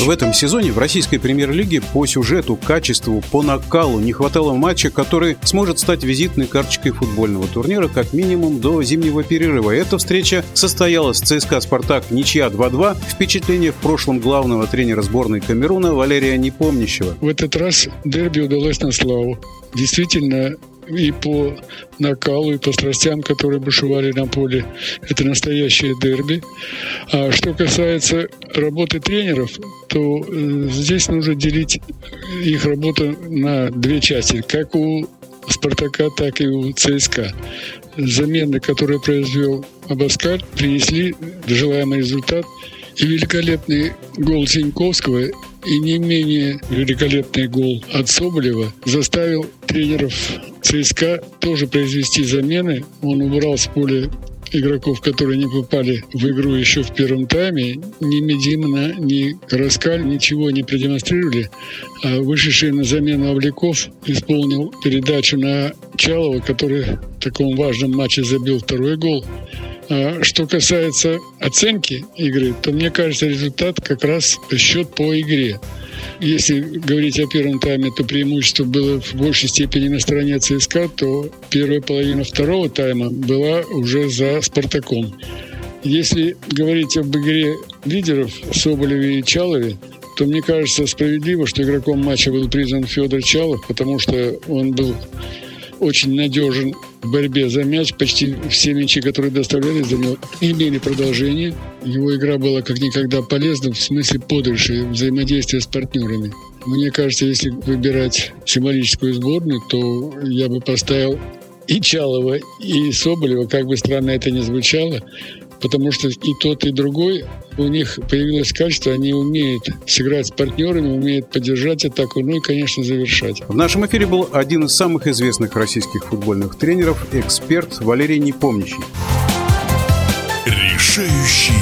В этом сезоне в российской премьер-лиге по сюжету, качеству, по накалу не хватало матча, который сможет стать визитной карточкой футбольного турнира как минимум до зимнего перерыва. Эта встреча состоялась ЦСКА «Спартак» ничья 2-2. Впечатление в прошлом главного тренера сборной Камеруна Валерия Непомнящего. В этот раз дерби удалось на славу. Действительно, и по накалу, и по страстям, которые бушевали на поле. Это настоящее дерби. А что касается работы тренеров, то э, здесь нужно делить их работу на две части. Как у «Спартака», так и у ЦСКА. Замены, которые произвел Абаскаль, принесли желаемый результат – и великолепный гол Синьковского и не менее великолепный гол от Соболева заставил тренеров ЦСКА тоже произвести замены. Он убрал с поля игроков, которые не попали в игру еще в первом тайме, ни Медимна, ни Раскаль ничего не продемонстрировали. А вышедший на замену Овляков исполнил передачу на Чалова, который в таком важном матче забил второй гол. А что касается оценки игры, то мне кажется, результат как раз счет по игре. Если говорить о первом тайме, то преимущество было в большей степени на стороне ЦСКА, то первая половина второго тайма была уже за «Спартаком». Если говорить об игре лидеров Соболеве и Чалове, то мне кажется справедливо, что игроком матча был признан Федор Чалов, потому что он был очень надежен в борьбе за мяч. Почти все мячи, которые доставлялись за него, имели продолжение. Его игра была как никогда полезна в смысле подальше взаимодействия с партнерами. Мне кажется, если выбирать символическую сборную, то я бы поставил и Чалова, и Соболева, как бы странно это ни звучало, потому что и тот, и другой, у них появилось качество, они умеют сыграть с партнерами, умеют поддержать атаку, ну и, конечно, завершать. В нашем эфире был один из самых известных российских футбольных тренеров, эксперт Валерий Непомнящий. Решающий